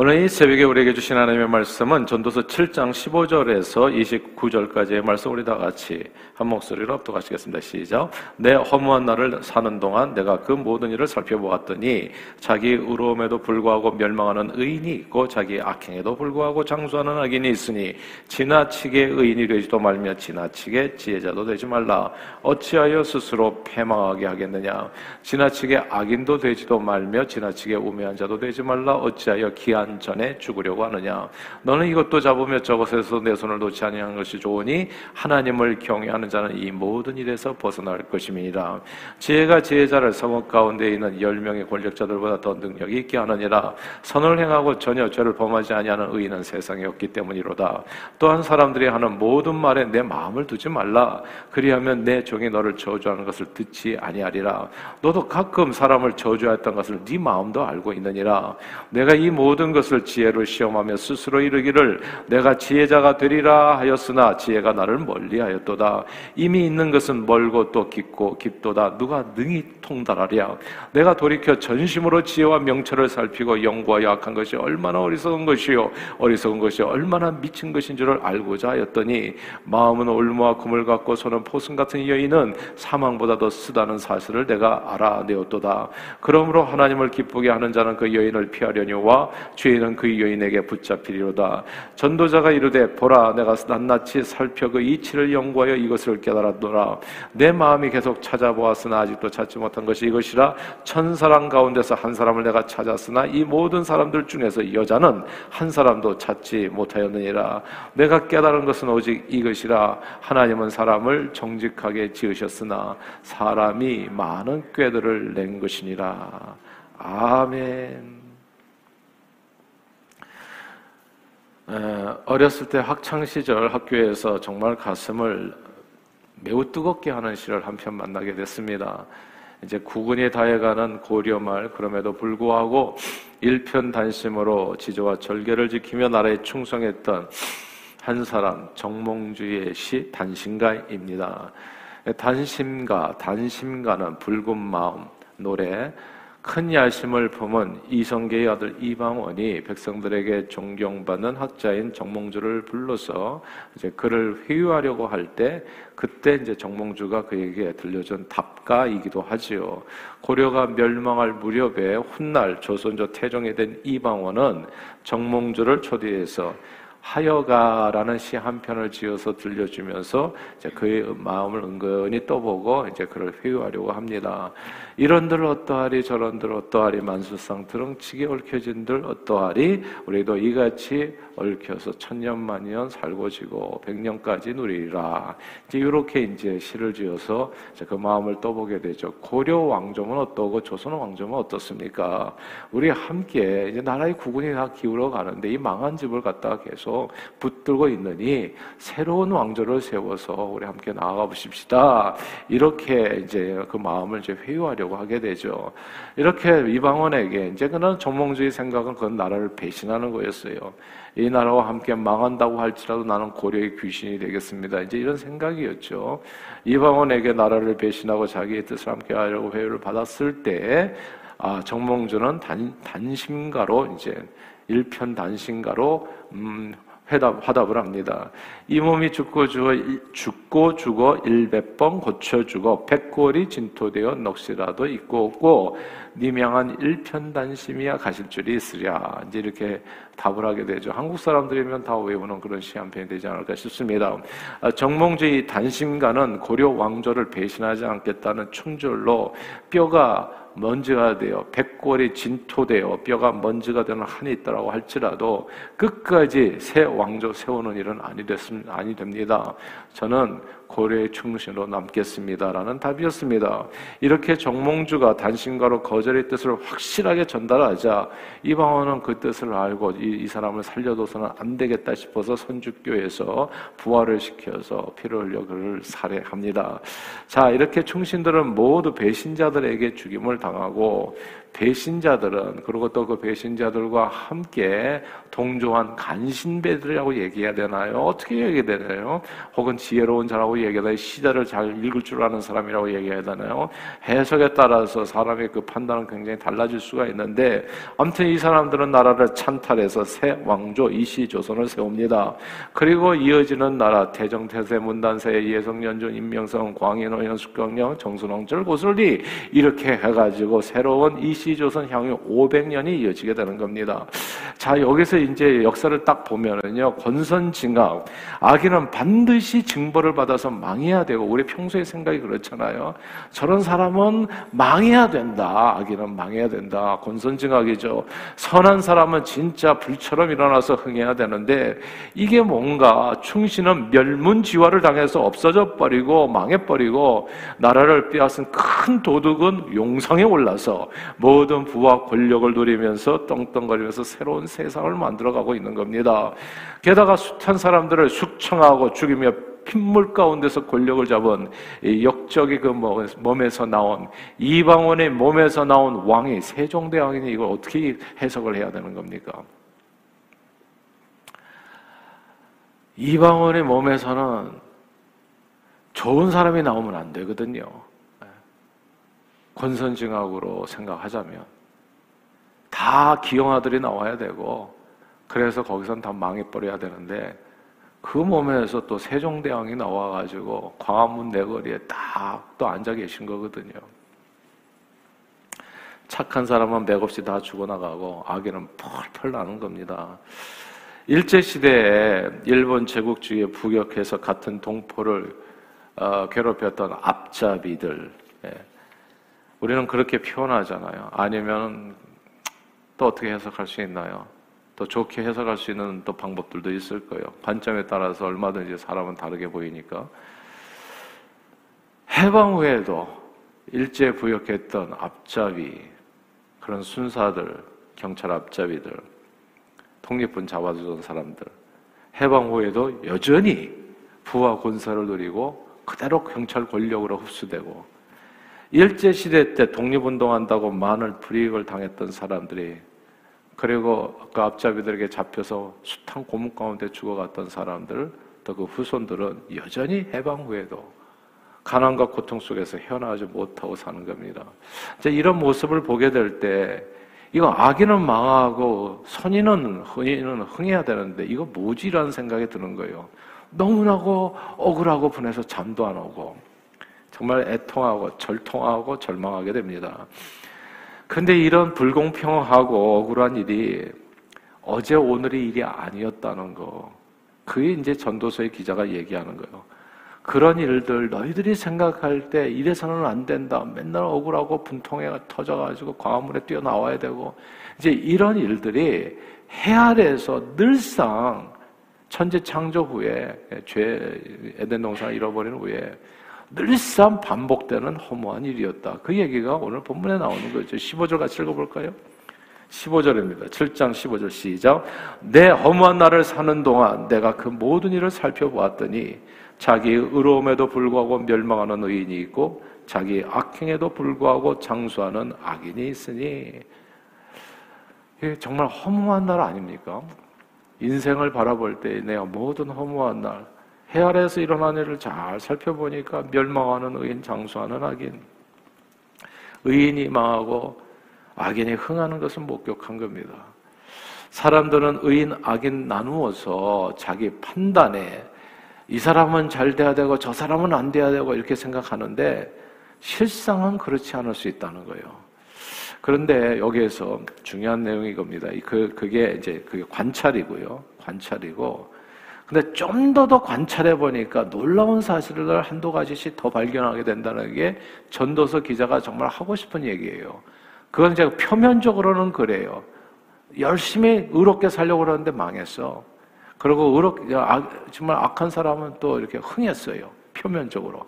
오늘 이 새벽에 우리에게 주신 하나님의 말씀은 전도서 7장 15절에서 29절까지의 말씀 우리 다 같이 한 목소리로 합독하시겠습니다. 시작. 내 허무한 날을 사는 동안 내가 그 모든 일을 살펴보았더니 자기 의로움에도 불구하고 멸망하는 의인이 있고 자기 악행에도 불구하고 장수하는 악인이 있으니 지나치게 의인이 되지도 말며 지나치게 지혜자도 되지 말라. 어찌하여 스스로 패망하게 하겠느냐. 지나치게 악인도 되지도 말며 지나치게 우매한 자도 되지 말라. 어찌하여 기한 시간 전에 죽으려고 하느냐? 너는 이것도 잡으며 저것에서 내 손을 놓지 아니하는 것이 좋으니 하나님을 경외하는 자는 이 모든 일에서 벗어날 것임이니라. 지혜가 지혜자를 성읍 가운데 있는 열 명의 권력자들보다 더 능력이 있게 하느니라. 선을 행하고 전혀 죄를 범하지 아니하는 의인은 세상에 없기 때문이로다. 또한 사람들이 하는 모든 말에 내 마음을 두지 말라. 그리하면 내 종이 너를 저주하는 것을 듣지 아니하리라. 너도 가끔 사람을 저주하였던 것을 네 마음도 알고 있느니라. 내가 이 모든 것을 지혜로 시험하며 스스로 이르기를 내가 지혜자가 되리라 하였으나 지혜가 나를 멀리하였도다. 이미 있는 것은 멀고 또 깊고 깊도다. 누가 능히 통달하랴. 내가 돌이켜 전심으로 지혜와 명철을 살피고 영구하여 악한 것이 얼마나 어리석은 것이요 어리석은 것이 얼마나 미친 것인 줄을 알고자 하였더니 마음은 올무와 금을 갖고 손은 포승 같은 여인은 사망보다 더 쓰다는 사실을 내가 알아내었도다. 그러므로 하나님을 기쁘게 하는 자는 그 여인을 피하려니와 죄인은 그 여인에게 붙잡히리로다. 전도자가 이르되 보라 내가 낱낱이 살펴 그 이치를 연구하여 이것을 깨달았노라. 내 마음이 계속 찾아보았으나 아직도 찾지 못한 것이 이것이라 천사람 가운데서 한 사람을 내가 찾았으나 이 모든 사람들 중에서 여자는 한 사람도 찾지 못하였느니라. 내가 깨달은 것은 오직 이것이라 하나님은 사람을 정직하게 지으셨으나 사람이 많은 꾀들을 낸 것이니라. 아멘. 어렸을 때 학창 시절 학교에서 정말 가슴을 매우 뜨겁게 하는 시를 한 편 만나게 됐습니다. 이제 구근이 다해가는 고려 말 그럼에도 불구하고 일편 단심으로 지조와 절개를 지키며 나라에 충성했던 한 사람 정몽주의 시 단심가입니다. 단심가 단심가는 붉은 마음 노래 큰 야심을 품은 이성계의 아들 이방원이 백성들에게 존경받는 학자인 정몽주를 불러서 이제 그를 회유하려고 할 때 그때 이제 정몽주가 그에게 들려준 답가이기도 하지요. 고려가 멸망할 무렵에 훗날 조선조 태종이 된 이방원은 정몽주를 초대해서 하여가라는 시 한 편을 지어서 들려주면서 이제 그의 마음을 은근히 떠보고 이제 그를 회유하려고 합니다. 이런들 어떠하리 저런들 어떠하리 만수상 드렁치게 얽혀진들 어떠하리 우리도 이같이 얽혀서 천년 만년 살고 지고 백년까지 누리리라. 이제 이렇게 이제 시를 지어서 이제 그 마음을 떠보게 되죠. 고려 왕조는 어떠고 조선 왕조는 어떻습니까? 우리 함께 이제 나라의 구군이 다 기울어 가는데 이 망한 집을 갖다가 계속 붙들고 있느니 새로운 왕조를 세워서 우리 함께 나아가 보십시다. 이렇게 이제 그 마음을 이제 회유하려고 하게 되죠. 이렇게 이방원에게 이제 그는 정몽주의 생각은 그 나라를 배신하는 거였어요. 이 나라와 함께 망한다고 할지라도 나는 고려의 귀신이 되겠습니다. 이제 이런 생각이었죠. 이방원에게 나라를 배신하고 자기의 뜻을 함께 하려고 회유를 받았을 때, 아, 정몽주는 단, 단심가로 이제 일편 단심가로 음, 회답, 화답을 합니다. 이 몸이 죽고 죽어, 죽고 죽어 일백 번 고쳐 죽어 백골이 진토되어 넋이라도 있고 없고 니명한 일편단심이야 가실 줄이 있으랴. 이제 이렇게 답을 하게 되죠. 한국 사람들이면 다 외우는 그런 시 한 편이 되지 않을까 싶습니다. 아, 정몽주의 단심가는 고려 왕조를 배신하지 않겠다는 충절로 뼈가 먼지가 되어 백골이 진토되어 뼈가 먼지가 되는 한이 있다라고 할지라도 끝까지 새 왕조 세우는 일은 아니 됐습 아니 됩니다. 저는 고려의 충신으로 남겠습니다라는 답이었습니다. 이렇게 정몽주가 단신가로 거절의 뜻을 확실하게 전달하자 이방원은 그 뜻을 알고 이, 이 사람을 살려둬서는 안 되겠다 싶어서 선주교에서 부활을 시켜서 피를 흘려 그를 살해합니다. 자 이렇게 충신들은 모두 배신자들에게 죽임을 당하고 배신자들은 그리고 또 그 배신자들과 함께 동조한 간신배들이라고 얘기해야 되나요? 어떻게 얘기해야 되나요? 혹은 지혜로운 자라고 얘기해야 되나요? 시대를 잘 읽을 줄 아는 사람이라고 얘기해야 되나요? 해석에 따라서 사람의 그 판단은 굉장히 달라질 수가 있는데 아무튼 이 사람들은 나라를 찬탈해서 새 왕조 이시 조선을 세웁니다. 그리고 이어지는 나라 대정태세 문단세 예성연중 임명성 광인호 현숙경령 정순왕절 고슬리 이렇게 해가지고 새로운 이 시조선 향후 500년이 이어지게 되는 겁니다. 자 여기서 이제 역사를 딱 보면은요 권선징악 아기는 반드시 징벌을 받아서 망해야 되고 우리 평소에 생각이 그렇잖아요. 저런 사람은 망해야 된다. 아기는 망해야 된다. 권선징악이죠. 선한 사람은 진짜 불처럼 일어나서 흥해야 되는데 이게 뭔가 충신은 멸문지화를 당해서 없어져 버리고 망해 버리고 나라를 빼앗은 큰 도둑은 용상에 올라서 모든 부와 권력을 누리면서 떵떵거리면서 새로운 세상을 만들어가고 있는 겁니다. 게다가 숱한 사람들을 숙청하고 죽이며 핏물 가운데서 권력을 잡은 역적이 그 몸에서 나온 이방원의 몸에서 나온 왕이 세종대왕이니 이걸 어떻게 해석을 해야 되는 겁니까? 이방원의 몸에서는 좋은 사람이 나오면 안 되거든요. 권선징악으로 생각하자면 다 기영아들이 나와야 되고 그래서 거기선 다 망해버려야 되는데 그 몸에서 또 세종대왕이 나와가지고 광화문 내거리에 딱 또 앉아 계신 거거든요. 착한 사람은 맥없이 다 죽어나가고 악인은 펄펄 나는 겁니다. 일제시대에 일본 제국주의에 부격해서 같은 동포를 어, 괴롭혔던 앞잡이들. 예. 우리는 그렇게 표현하잖아요. 아니면 또 어떻게 해석할 수 있나요? 또 좋게 해석할 수 있는 또 방법들도 있을 거예요. 관점에 따라서 얼마든지 사람은 다르게 보이니까. 해방 후에도 일제 부역했던 앞잡이, 그런 순사들, 경찰 앞잡이들, 독립군 잡아주던 사람들, 해방 후에도 여전히 부와 권세를 누리고 그대로 경찰 권력으로 흡수되고 일제시대 때 독립운동한다고 많은 불이익을 당했던 사람들이 그리고 그 앞잡이들에게 잡혀서 숱한 고문 가운데 죽어갔던 사람들, 또 그 후손들은 여전히 해방 후에도 가난과 고통 속에서 헤어나지 못하고 사는 겁니다. 이제 이런 모습을 보게 될 때, 이거 악인은 망하고 선인은 흥인은 흥해야 되는데 이거 뭐지라는 생각이 드는 거예요. 너무나고 억울하고 분해서 잠도 안 오고 정말 애통하고 절통하고 절망하게 됩니다. 근데 이런 불공평하고 억울한 일이 어제 오늘의 일이 아니었다는 거. 그게 이제 전도서의 기자가 얘기하는 거예요. 그런 일들 너희들이 생각할 때 이래서는 안 된다. 맨날 억울하고 분통에 터져가지고 광화문에 뛰어나와야 되고 이제 이런 일들이 해 아래에서 늘상 천재 창조 후에 죄 에덴 동산을 잃어버린 후에 늘상 반복되는 허무한 일이었다. 그 얘기가 오늘 본문에 나오는 거죠. 15절 같이 읽어볼까요? 15절입니다. 7장 15절 시작. 내 허무한 날을 사는 동안 내가 그 모든 일을 살펴보았더니 자기 의로움에도 불구하고 멸망하는 의인이 있고 자기 악행에도 불구하고 장수하는 악인이 있으니 이게 정말 허무한 날 아닙니까? 인생을 바라볼 때 내가 모든 허무한 날 해 아래에서 일어난 일을 잘 살펴보니까 멸망하는 의인, 장수하는 악인, 의인이 망하고 악인이 흥하는 것을 목격한 겁니다. 사람들은 의인, 악인 나누어서 자기 판단에 이 사람은 잘 돼야 되고 저 사람은 안 돼야 되고 이렇게 생각하는데 실상은 그렇지 않을 수 있다는 거예요. 그런데 여기에서 중요한 내용이 겁니다. 그, 그게 이제 그게 관찰이고요. 관찰이고 근데 좀 더 더 관찰해 보니까 놀라운 사실을 한두 가지씩 더 발견하게 된다는 게 전도서 기자가 정말 하고 싶은 얘기예요. 그건 제가 표면적으로는 그래요. 열심히 의롭게 살려고 그러는데 망했어. 그리고 의롭, 정말 악한 사람은 또 이렇게 흥했어요. 표면적으로.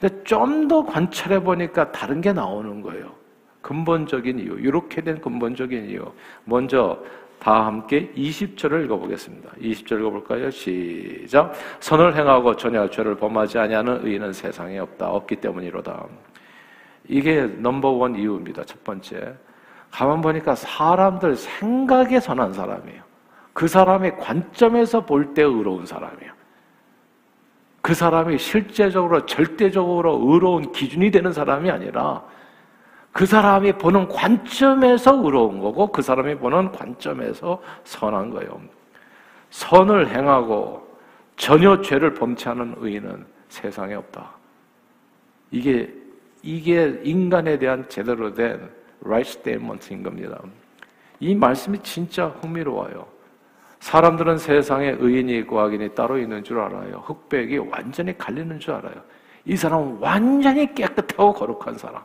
근데 좀 더 관찰해 보니까 다른 게 나오는 거예요. 근본적인 이유. 이렇게 된 근본적인 이유. 먼저 다 함께 20절을 읽어보겠습니다. 20절 읽어볼까요? 시작. 선을 행하고 전혀 죄를 범하지 아니하는 의인은 세상에 없다. 없기 때문이로다. 이게 넘버원 이유입니다. 첫 번째. 가만 보니까 사람들 생각에 선한 사람이에요. 그 사람의 관점에서 볼 때 의로운 사람이에요. 그 사람이 실제적으로 절대적으로 의로운 기준이 되는 사람이 아니라 그 사람이 보는 관점에서 의로운 거고 그 사람이 보는 관점에서 선한 거예요. 선을 행하고 전혀 죄를 범치 않은 의인은 세상에 없다. 이게 이게 인간에 대한 제대로 된 right statement인 겁니다. 이 말씀이 진짜 흥미로워요. 사람들은 세상에 의인이 있고 악인이 따로 있는 줄 알아요. 흑백이 완전히 갈리는 줄 알아요. 이 사람은 완전히 깨끗하고 거룩한 사람.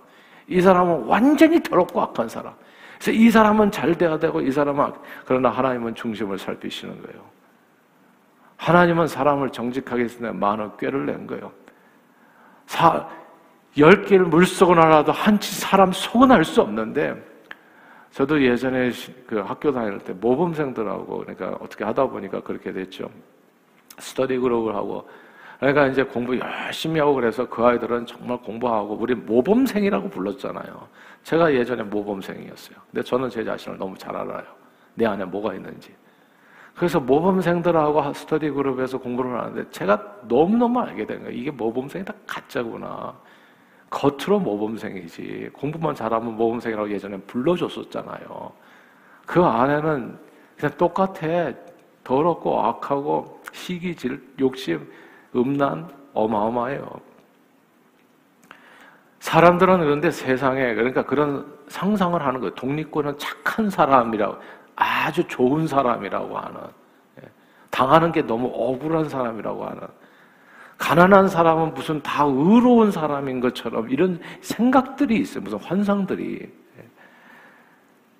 이 사람은 완전히 더럽고 악한 사람. 그래서 이 사람은 잘 돼야 되고 이 사람은 그러나 하나님은 중심을 살피시는 거예요. 하나님은 사람을 정직하게 쓰는 많은 꾀를 낸 거예요. 사, 열 개를 물속은 알아도 한치 사람 속은 알 수 없는데 저도 예전에 그 학교 다닐 때 모범생들하고 그러니까 어떻게 하다 보니까 그렇게 됐죠. 스터디 그룹을 하고 그러니까 이제 공부 열심히 하고 그래서 그 아이들은 정말 공부하고 우리 모범생이라고 불렀잖아요. 제가 예전에 모범생이었어요. 근데 저는 제 자신을 너무 잘 알아요. 내 안에 뭐가 있는지. 그래서 모범생들하고 스터디 그룹에서 공부를 하는데 제가 너무너무 알게 된 거예요. 이게 모범생이 다 가짜구나. 겉으로 모범생이지. 공부만 잘하면 모범생이라고 예전에 불러줬었잖아요. 그 안에는 그냥 똑같아. 더럽고 악하고 시기질, 욕심, 음란 어마어마해요. 사람들은 그런데 세상에 그러니까 그런 상상을 하는 거예요. 독립군은 착한 사람이라고 아주 좋은 사람이라고 하는 예. 당하는 게 너무 억울한 사람이라고 하는 가난한 사람은 무슨 다 의로운 사람인 것처럼 이런 생각들이 있어요. 무슨 환상들이 예.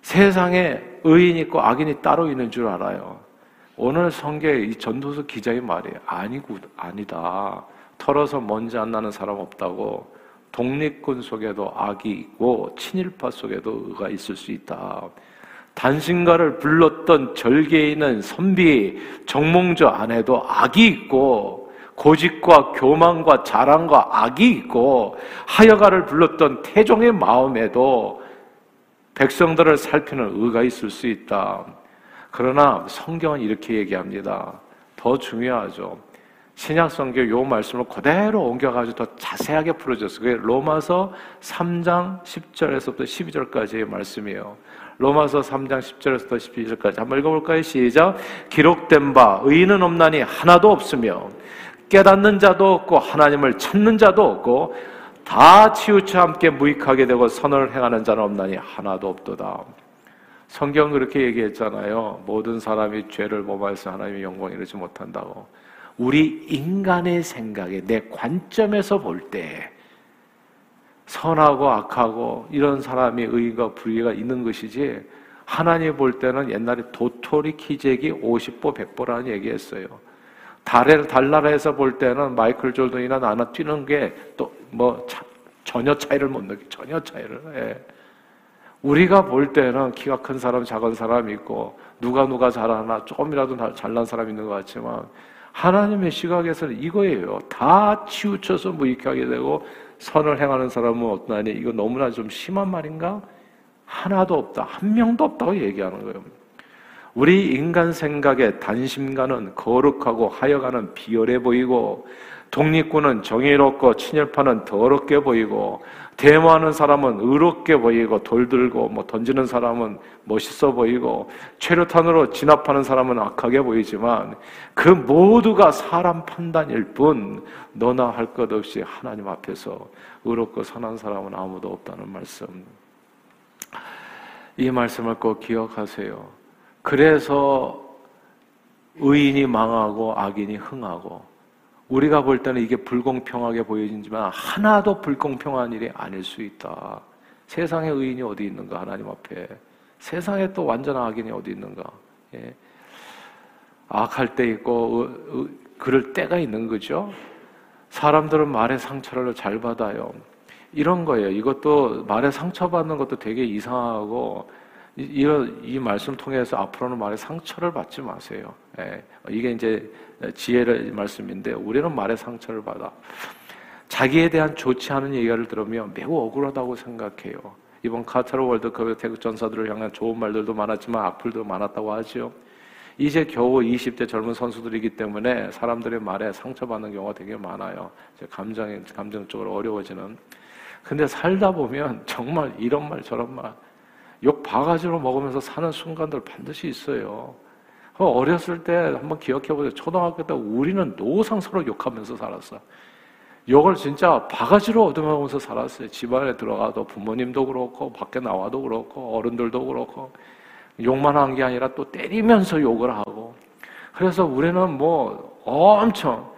세상에 의인 있고 악인이 따로 있는 줄 알아요. 오늘 성계 이 전도서 기자의 말이 아니고 아니다. 털어서 먼지 안 나는 사람 없다고. 독립군 속에도 악이 있고 친일파 속에도 의가 있을 수 있다. 단신가를 불렀던 절개인은 선비 정몽저 안에도 악이 있고 고집과 교만과 자랑과 악이 있고 하여가를 불렀던 태종의 마음에도 백성들을 살피는 의가 있을 수 있다. 그러나 성경은 이렇게 얘기합니다. 더 중요하죠. 신약 성경 요 말씀을 그대로 옮겨가지고 더 자세하게 풀어줬어요. 그게 로마서 3장 10절에서부터 12절까지의 말씀이에요. 로마서 3장 10절에서부터 12절까지 한번 읽어볼까요? 시작. 기록된 바 의인은 없나니 하나도 없으며 깨닫는 자도 없고 하나님을 찾는 자도 없고 다 치우쳐 함께 무익하게 되고 선을 행하는 자는 없나니 하나도 없도다. 성경 그렇게 얘기했잖아요. 모든 사람이 죄를 범하여서 하나님의 영광 이루지 못한다고. 우리 인간의 생각에 내 관점에서 볼 때 선하고 악하고 이런 사람이 의가 불의가 있는 것이지 하나님 볼 때는 옛날에 도토리 키재기 50보 100보라는 얘기했어요. 달에 달나라에서 볼 때는 마이클 졸던이나 나나 뛰는 게 또 뭐 전혀 차이를 못 느끼 전혀 차이를 예. 우리가 볼 때는 키가 큰 사람, 작은 사람 있고 누가 누가 잘하나 조금이라도 잘난 사람 있는 것 같지만 하나님의 시각에서는 이거예요. 다 치우쳐서 무익하게 되고 선을 행하는 사람은 없나니 이거 너무나 좀 심한 말인가? 하나도 없다. 한 명도 없다고 얘기하는 거예요. 우리 인간 생각의 단심가는 거룩하고 하여가는 비열해 보이고 독립군은 정의롭고 친일파는 더럽게 보이고 데모하는 사람은 의롭게 보이고 돌 들고 뭐 던지는 사람은 멋있어 보이고 최루탄으로 진압하는 사람은 악하게 보이지만 그 모두가 사람 판단일 뿐 너나 할 것 없이 하나님 앞에서 의롭고 선한 사람은 아무도 없다는 말씀. 이 말씀을 꼭 기억하세요. 그래서 의인이 망하고 악인이 흥하고 우리가 볼 때는 이게 불공평하게 보여지지만 하나도 불공평한 일이 아닐 수 있다. 세상에 의인이 어디 있는가 하나님 앞에 세상에 또 완전한 악인이 어디 있는가? 예. 악할 때 있고 그럴 때가 있는 거죠. 사람들은 말의 상처를 잘 받아요. 이런 거예요. 이것도 말에 상처 받는 것도 되게 이상하고 이런 이 말씀 통해서 앞으로는 말에 상처를 받지 마세요. 예. 이게 이제 지혜의 말씀인데 우리는 말에 상처를 받아. 자기에 대한 좋지 않은 얘기를 들으면 매우 억울하다고 생각해요. 이번 카타르 월드컵의 태극 전사들을 향한 좋은 말들도 많았지만 악플도 많았다고 하지요. 이제 겨우 20대 젊은 선수들이기 때문에 사람들의 말에 상처받는 경우가 되게 많아요. 감정, 감정적으로 어려워지는. 근데 살다 보면 정말 이런 말 저런 말, 욕 바가지로 먹으면서 사는 순간들 반드시 있어요. 어렸을 때 한번 기억해보세요. 초등학교 때 우리는 노상 서로 욕하면서 살았어. 욕을 진짜 바가지로 얻어먹으면서 살았어요. 집안에 들어가도 부모님도 그렇고, 밖에 나와도 그렇고, 어른들도 그렇고. 욕만 한 게 아니라 또 때리면서 욕을 하고. 그래서 우리는 뭐 엄청,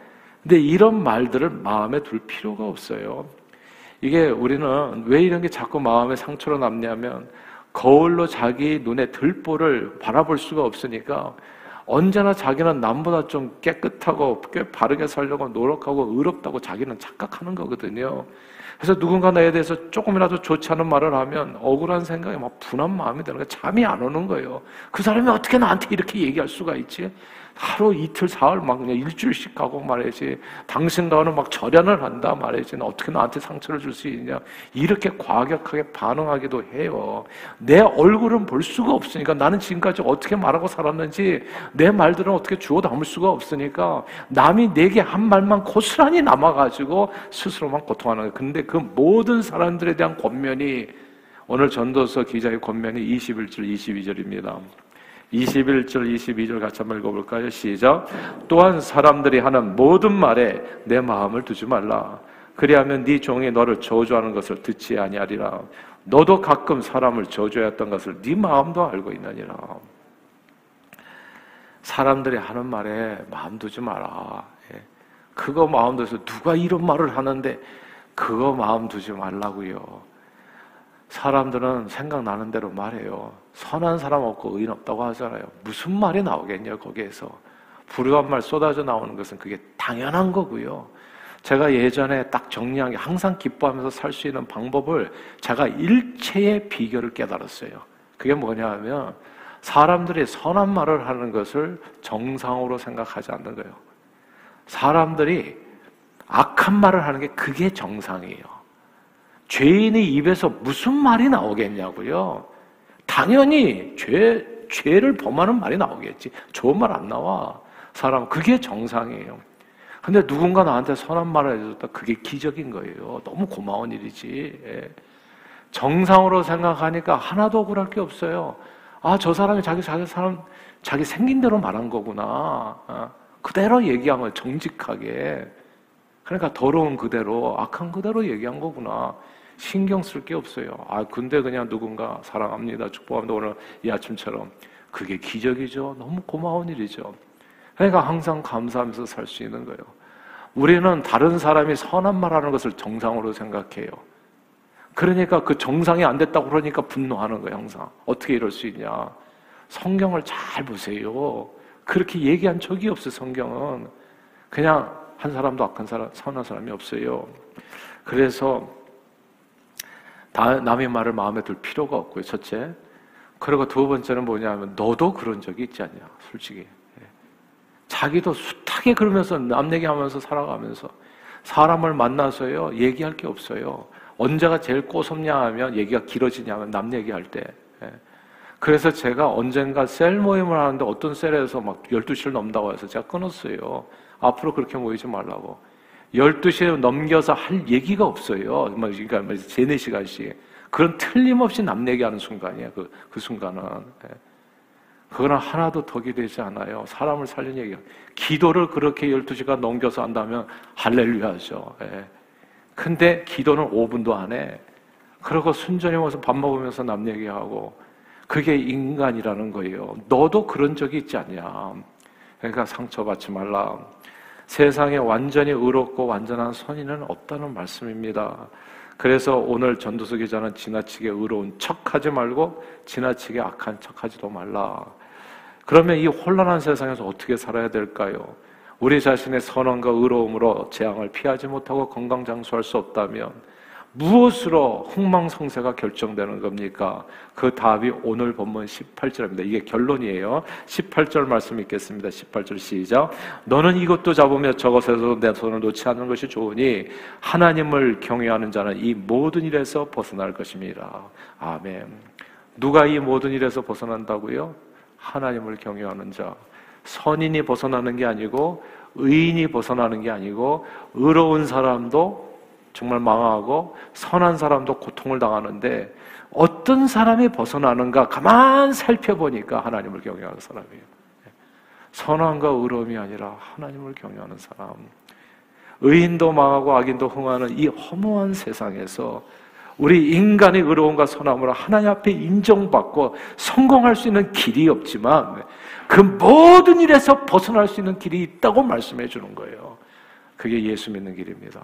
근데 이런 말들을 마음에 둘 필요가 없어요. 이게 우리는 왜 이런 게 자꾸 마음에 상처로 남냐면 거울로 자기 눈에 들보를 바라볼 수가 없으니까 언제나 자기는 남보다 좀 깨끗하고 꽤 바르게 살려고 노력하고 의롭다고 자기는 착각하는 거거든요. 그래서 누군가 나에 대해서 조금이라도 좋지 않은 말을 하면 억울한 생각이 막 분한 마음이 드는 거예요. 잠이 안 오는 거예요. 그 사람이 어떻게 나한테 이렇게 얘기할 수가 있지? 하루 이틀 사흘 막 그냥 일주일씩 가고 말이지. 당신 가는 막 절연을 한다 말이지. 어떻게 나한테 상처를 줄 수 있냐. 이렇게 과격하게 반응하기도 해요. 내 얼굴은 볼 수가 없으니까 나는 지금까지 어떻게 말하고 살았는지 내 말들은 어떻게 주워 담을 수가 없으니까 남이 내게 한 말만 고스란히 남아가지고 스스로만 고통하는 거예요. 근데 그 모든 사람들에 대한 권면이 오늘 전도서 기자의 권면이 21절 22절입니다 21절, 22절 같이 한번 읽어볼까요? 시작. 또한 사람들이 하는 모든 말에 내 마음을 두지 말라. 그리하면 네 종이 너를 저주하는 것을 듣지 아니하리라. 너도 가끔 사람을 저주했던 것을 네 마음도 알고 있느니라. 사람들이 하는 말에 마음 두지 마라. 예. 그거 마음 둬서 누가 이런 말을 하는데 그거 마음 두지 말라고요. 사람들은 생각나는 대로 말해요. 선한 사람 없고 의인 없다고 하잖아요. 무슨 말이 나오겠냐, 거기에서. 불효한 말 쏟아져 나오는 것은 그게 당연한 거고요. 제가 예전에 딱 정리한 게 항상 기뻐하면서 살 수 있는 방법을 제가 일체의 비결을 깨달았어요. 그게 뭐냐 하면 사람들이 선한 말을 하는 것을 정상으로 생각하지 않는 거예요. 사람들이 악한 말을 하는 게 그게 정상이에요. 죄인의 입에서 무슨 말이 나오겠냐고요? 당연히 죄, 죄를 범하는 말이 나오겠지. 좋은 말 안 나와. 사람, 그게 정상이에요. 근데 누군가 나한테 선한 말을 해줬다. 그게 기적인 거예요. 너무 고마운 일이지. 예. 정상으로 생각하니까 하나도 억울할 게 없어요. 아, 저 사람이 자기, 자기 사람, 자기 생긴 대로 말한 거구나. 아, 그대로 얘기한 거 정직하게. 그러니까 더러운 그대로, 악한 그대로 얘기한 거구나. 신경 쓸 게 없어요. 아, 근데 그냥 누군가 사랑합니다. 축복합니다. 오늘 이 아침처럼. 그게 기적이죠. 너무 고마운 일이죠. 그러니까 항상 감사하면서 살 수 있는 거예요. 우리는 다른 사람이 선한 말 하는 것을 정상으로 생각해요. 그러니까 그 정상이 안 됐다고 그러니까 분노하는 거예요, 항상. 어떻게 이럴 수 있냐. 성경을 잘 보세요. 그렇게 얘기한 적이 없어요, 성경은. 그냥 한 사람도 악한 사람, 선한 사람이 없어요. 그래서 남의 말을 마음에 둘 필요가 없고요. 첫째. 그리고 두 번째는 뭐냐면 너도 그런 적이 있지 않냐. 솔직히. 예. 자기도 숱하게 그러면서 남 얘기하면서 살아가면서 사람을 만나서요 얘기할 게 없어요. 언제가 제일 꼬섭냐 하면 얘기가 길어지냐 하면 남 얘기할 때. 예. 그래서 제가 언젠가 셀 모임을 하는데 어떤 셀에서 막 12시를 넘다고 해서 제가 끊었어요. 앞으로 그렇게 모이지 말라고. 12시에 넘겨서 할 얘기가 없어요. 그러니까 세네 시간씩. 그런 틀림없이 남 얘기하는 순간이에요. 그, 그 순간은. 예. 그거는 하나도 덕이 되지 않아요. 사람을 살리는 얘기가. 기도를 그렇게 12시간 넘겨서 한다면 할렐루야죠. 예. 근데 기도는 5분도 안 해. 그러고 순전히 와서 밥 먹으면서 남 얘기하고 그게 인간이라는 거예요. 너도 그런 적이 있지 않냐. 그러니까 상처받지 말라. 세상에 완전히 의롭고 완전한 선인은 없다는 말씀입니다. 그래서 오늘 전도서 기자는 지나치게 의로운 척 하지 말고 지나치게 악한 척 하지도 말라. 그러면 이 혼란한 세상에서 어떻게 살아야 될까요? 우리 자신의 선언과 의로움으로 재앙을 피하지 못하고 건강 장수할 수 없다면 무엇으로 흥망성쇠가 결정되는 겁니까? 그 답이 오늘 본문 18절입니다. 이게 결론이에요. 18절 말씀 읽겠습니다. 18절 시작. 너는 이것도 잡으며 저것에서 내 손을 놓지 않는 것이 좋으니 하나님을 경외하는 자는 이 모든 일에서 벗어날 것입니다. 아멘. 누가 이 모든 일에서 벗어난다고요? 하나님을 경외하는 자. 선인이 벗어나는 게 아니고 의인이 벗어나는 게 아니고 의로운 사람도 정말 망하고 선한 사람도 고통을 당하는데 어떤 사람이 벗어나는가 가만 살펴보니까 하나님을 경외하는 사람이에요. 선함과 의로움이 아니라 하나님을 경외하는 사람. 의인도 망하고 악인도 흥하는 이 허무한 세상에서 우리 인간의 의로움과 선함으로 하나님 앞에 인정받고 성공할 수 있는 길이 없지만 그 모든 일에서 벗어날 수 있는 길이 있다고 말씀해 주는 거예요. 그게 예수 믿는 길입니다.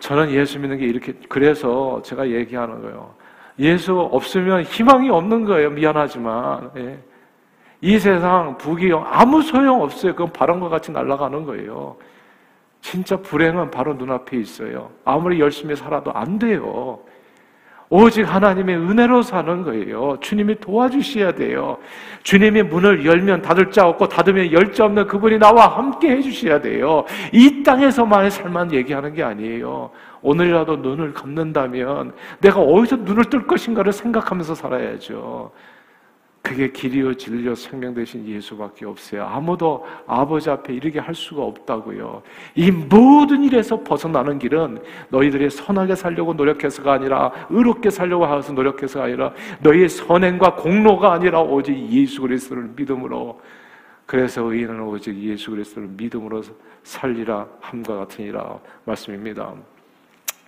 저는 예수 믿는 게 이렇게 그래서 제가 얘기하는 거예요. 예수 없으면 희망이 없는 거예요. 미안하지만 예. 이 세상 부귀영 아무 소용 없어요. 그건 바람과 같이 날아가는 거예요. 진짜 불행은 바로 눈앞에 있어요. 아무리 열심히 살아도 안 돼요. 오직 하나님의 은혜로 사는 거예요. 주님이 도와주셔야 돼요. 주님이 문을 열면 닫을 자 없고 닫으면 열 자 없는 그분이 나와 함께 해주셔야 돼요. 이 땅에서만의 삶만 얘기하는 게 아니에요. 오늘이라도 눈을 감는다면 내가 어디서 눈을 뜰 것인가를 생각하면서 살아야죠. 그게 길이요 진리요 생명 되신 예수밖에 없어요. 아무도 아버지 앞에 이르게 할 수가 없다고요. 이 모든 일에서 벗어나는 길은 너희들이 선하게 살려고 노력해서가 아니라 의롭게 살려고 하서 노력해서가 아니라 너희의 선행과 공로가 아니라 오직 예수 그리스도를 믿음으로 그래서 의인은 오직 예수 그리스도를 믿음으로 살리라 함과 같으니라 말씀입니다.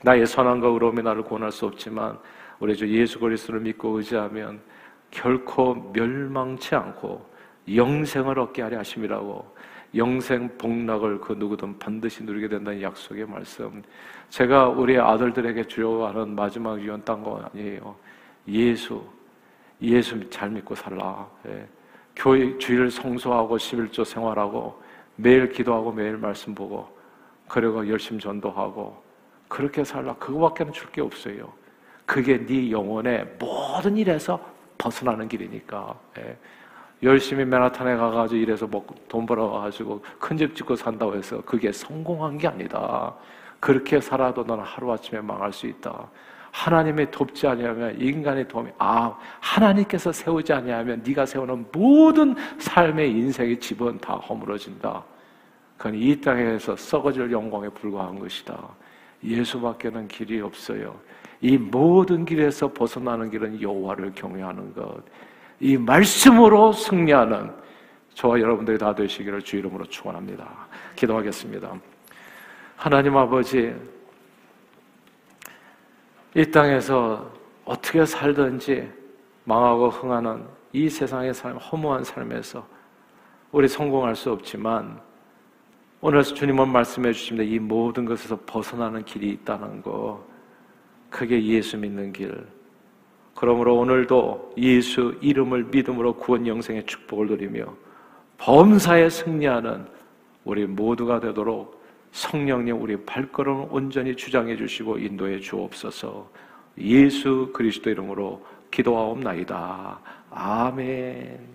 나의 선함과 의로움이 나를 구원할 수 없지만 우리 주 예수 그리스도를 믿고 의지하면 결코 멸망치 않고 영생을 얻게 하려 하심이라고 영생 복락을 그 누구든 반드시 누리게 된다는 약속의 말씀. 제가 우리 아들들에게 주려고 하는 마지막 유언 딴거 아니에요. 예수, 예수 잘 믿고 살라. 예. 교회 주일 성소하고 11조 생활하고 매일 기도하고 매일 말씀 보고 그리고 열심 전도하고 그렇게 살라. 그거밖에는 줄 게 없어요. 그게 네 영혼의 모든 일에서 벗어나는 길이니까. 예. 열심히 맨하탄에 가가지고 일해서 먹고 돈 벌어가지고 큰 집 짓고 산다고 해서 그게 성공한 게 아니다. 그렇게 살아도 너는 하루아침에 망할 수 있다. 하나님의 돕지 아니하면 인간의 도움이 아 하나님께서 세우지 아니하면 네가 세우는 모든 삶의 인생의 집은 다 허물어진다. 그건 이 땅에서 썩어질 영광에 불과한 것이다. 예수밖에는 길이 없어요. 이 모든 길에서 벗어나는 길은 여호와를 경외하는 것. 이 말씀으로 승리하는 저와 여러분들이 다 되시기를 주 이름으로 축원합니다. 기도하겠습니다. 하나님 아버지 이 땅에서 어떻게 살든지 망하고 흥하는 이 세상의 삶, 허무한 삶에서 우리 성공할 수 없지만 오늘 주님은 말씀해 주십니다. 이 모든 것에서 벗어나는 길이 있다는 거. 그게 예수 믿는 길. 그러므로 오늘도 예수 이름을 믿음으로 구원 영생의 축복을 누리며 범사에 승리하는 우리 모두가 되도록 성령님 우리 발걸음을 온전히 주장해 주시고 인도해 주옵소서. 예수 그리스도 이름으로 기도하옵나이다. 아멘.